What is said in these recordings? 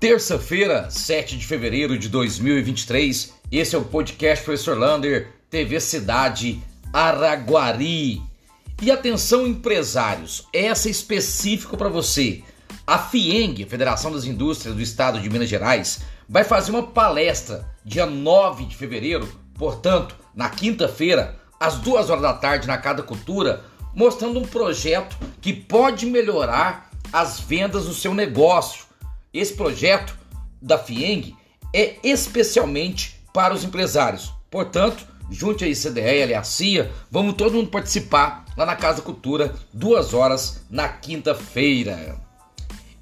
Terça-feira, 7 de fevereiro de 2023, esse é o podcast Professor Lander, TV Cidade Araguari. E atenção, empresários, essa é específico para você. A FIENG, Federação das Indústrias do Estado de Minas Gerais, vai fazer uma palestra dia 9 de fevereiro, portanto, na quinta-feira, às duas horas da tarde, na Casa Cultura, mostrando um projeto que pode melhorar as vendas do seu negócio esse projeto da FIENG é especialmente para os empresários. Portanto, junte a ICDE, a CIA, vamos todo mundo participar lá na Casa Cultura, duas horas na quinta-feira.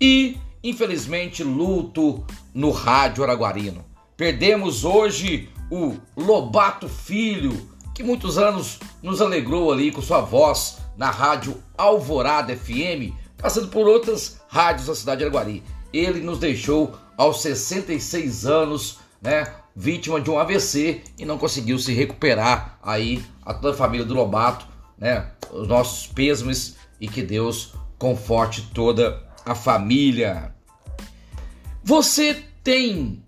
E, infelizmente, luto no rádio araguarino. Perdemos hoje o Lobato Filho, que muitos anos nos alegrou ali com sua voz na rádio Alvorada FM, passando por outras rádios da cidade de Araguari ele nos deixou aos 66 anos, né? Vítima de um AVC e não conseguiu se recuperar aí a toda a família do Lobato, né? Os nossos pêsames e que Deus conforte toda a família. Você tem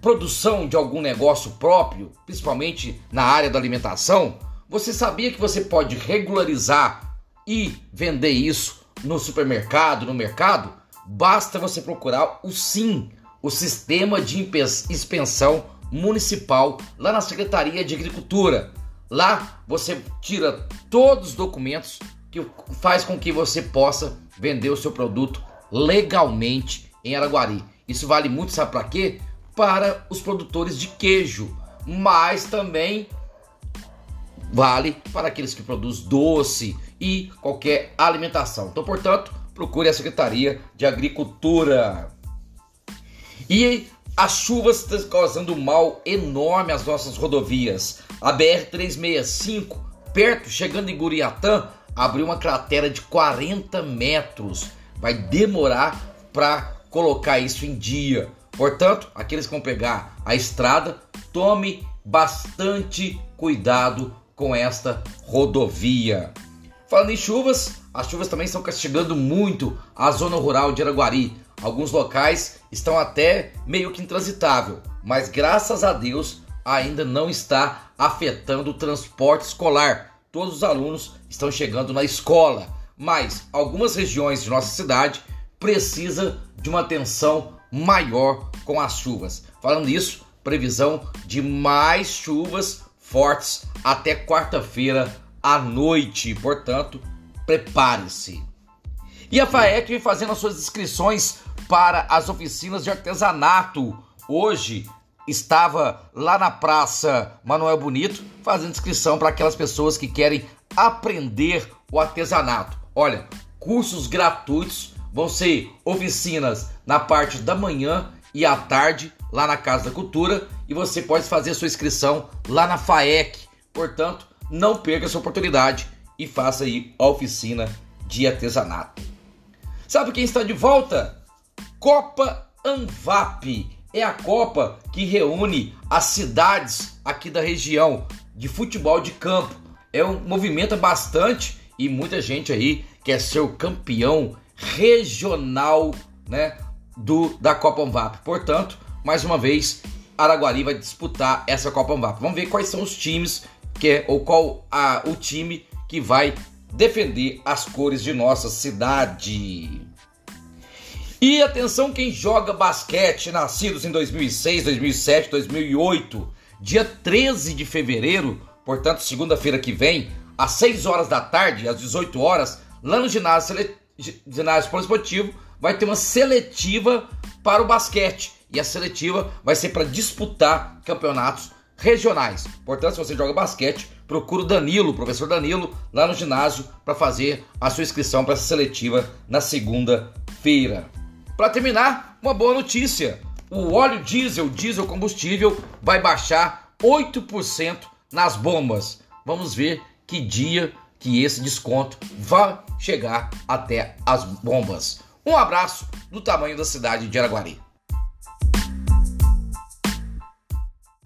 produção de algum negócio próprio, principalmente na área da alimentação? Você sabia que você pode regularizar e vender isso no supermercado, no mercado? Basta você procurar o SIM, o Sistema de Expensão Municipal, lá na Secretaria de Agricultura. Lá você tira todos os documentos que faz com que você possa vender o seu produto legalmente em Araguari. Isso vale muito, sabe para quê? Para os produtores de queijo, mas também vale para aqueles que produzem doce e qualquer alimentação. Então, portanto, procure a Secretaria de Agricultura. E as chuvas estão causando um mal enorme às nossas rodovias. A BR-365, perto, chegando em Guriatã, abriu uma cratera de 40 metros. Vai demorar para colocar isso em dia. Portanto, aqueles que vão pegar a estrada, tome bastante cuidado com esta rodovia. Falando em chuvas, as chuvas também estão castigando muito a zona rural de Araguari. Alguns locais estão até meio que intransitável, mas graças a Deus ainda não está afetando o transporte escolar. Todos os alunos estão chegando na escola, mas algumas regiões de nossa cidade precisa de uma atenção maior com as chuvas. Falando isso, previsão de mais chuvas fortes até quarta-feira à noite. Portanto, prepare-se. E a FAEC vem fazendo as suas inscrições para as oficinas de artesanato. Hoje estava lá na Praça Manuel Bonito fazendo inscrição para aquelas pessoas que querem aprender o artesanato. Olha, cursos gratuitos vão ser oficinas na parte da manhã e à tarde lá na Casa da Cultura e você pode fazer sua inscrição lá na FAEC. Portanto, não perca essa oportunidade e faça aí oficina de artesanato. Sabe quem está de volta? Copa Anvap. É a Copa que reúne as cidades aqui da região de futebol de campo. É um movimento bastante e muita gente aí quer ser o campeão regional, né, do da Copa Anvap. Portanto, mais uma vez, Araguari vai disputar essa Copa Anvap. Vamos ver quais são os times que é, ou qual a, o time que vai defender as cores de nossa cidade. E atenção quem joga basquete, nascidos em 2006, 2007, 2008, dia 13 de fevereiro, portanto segunda-feira que vem, às 6 horas da tarde, às 18 horas, lá no ginásio, ginásio poliesportivo, vai ter uma seletiva para o basquete. E a seletiva vai ser para disputar campeonatos regionais. Portanto, se você joga basquete, procura o Danilo, o professor Danilo, lá no ginásio para fazer a sua inscrição para essa seletiva na segunda-feira. Para terminar, uma boa notícia: o óleo diesel, diesel combustível, vai baixar 8% nas bombas. Vamos ver que dia que esse desconto vai chegar até as bombas. Um abraço do tamanho da cidade de Araguari.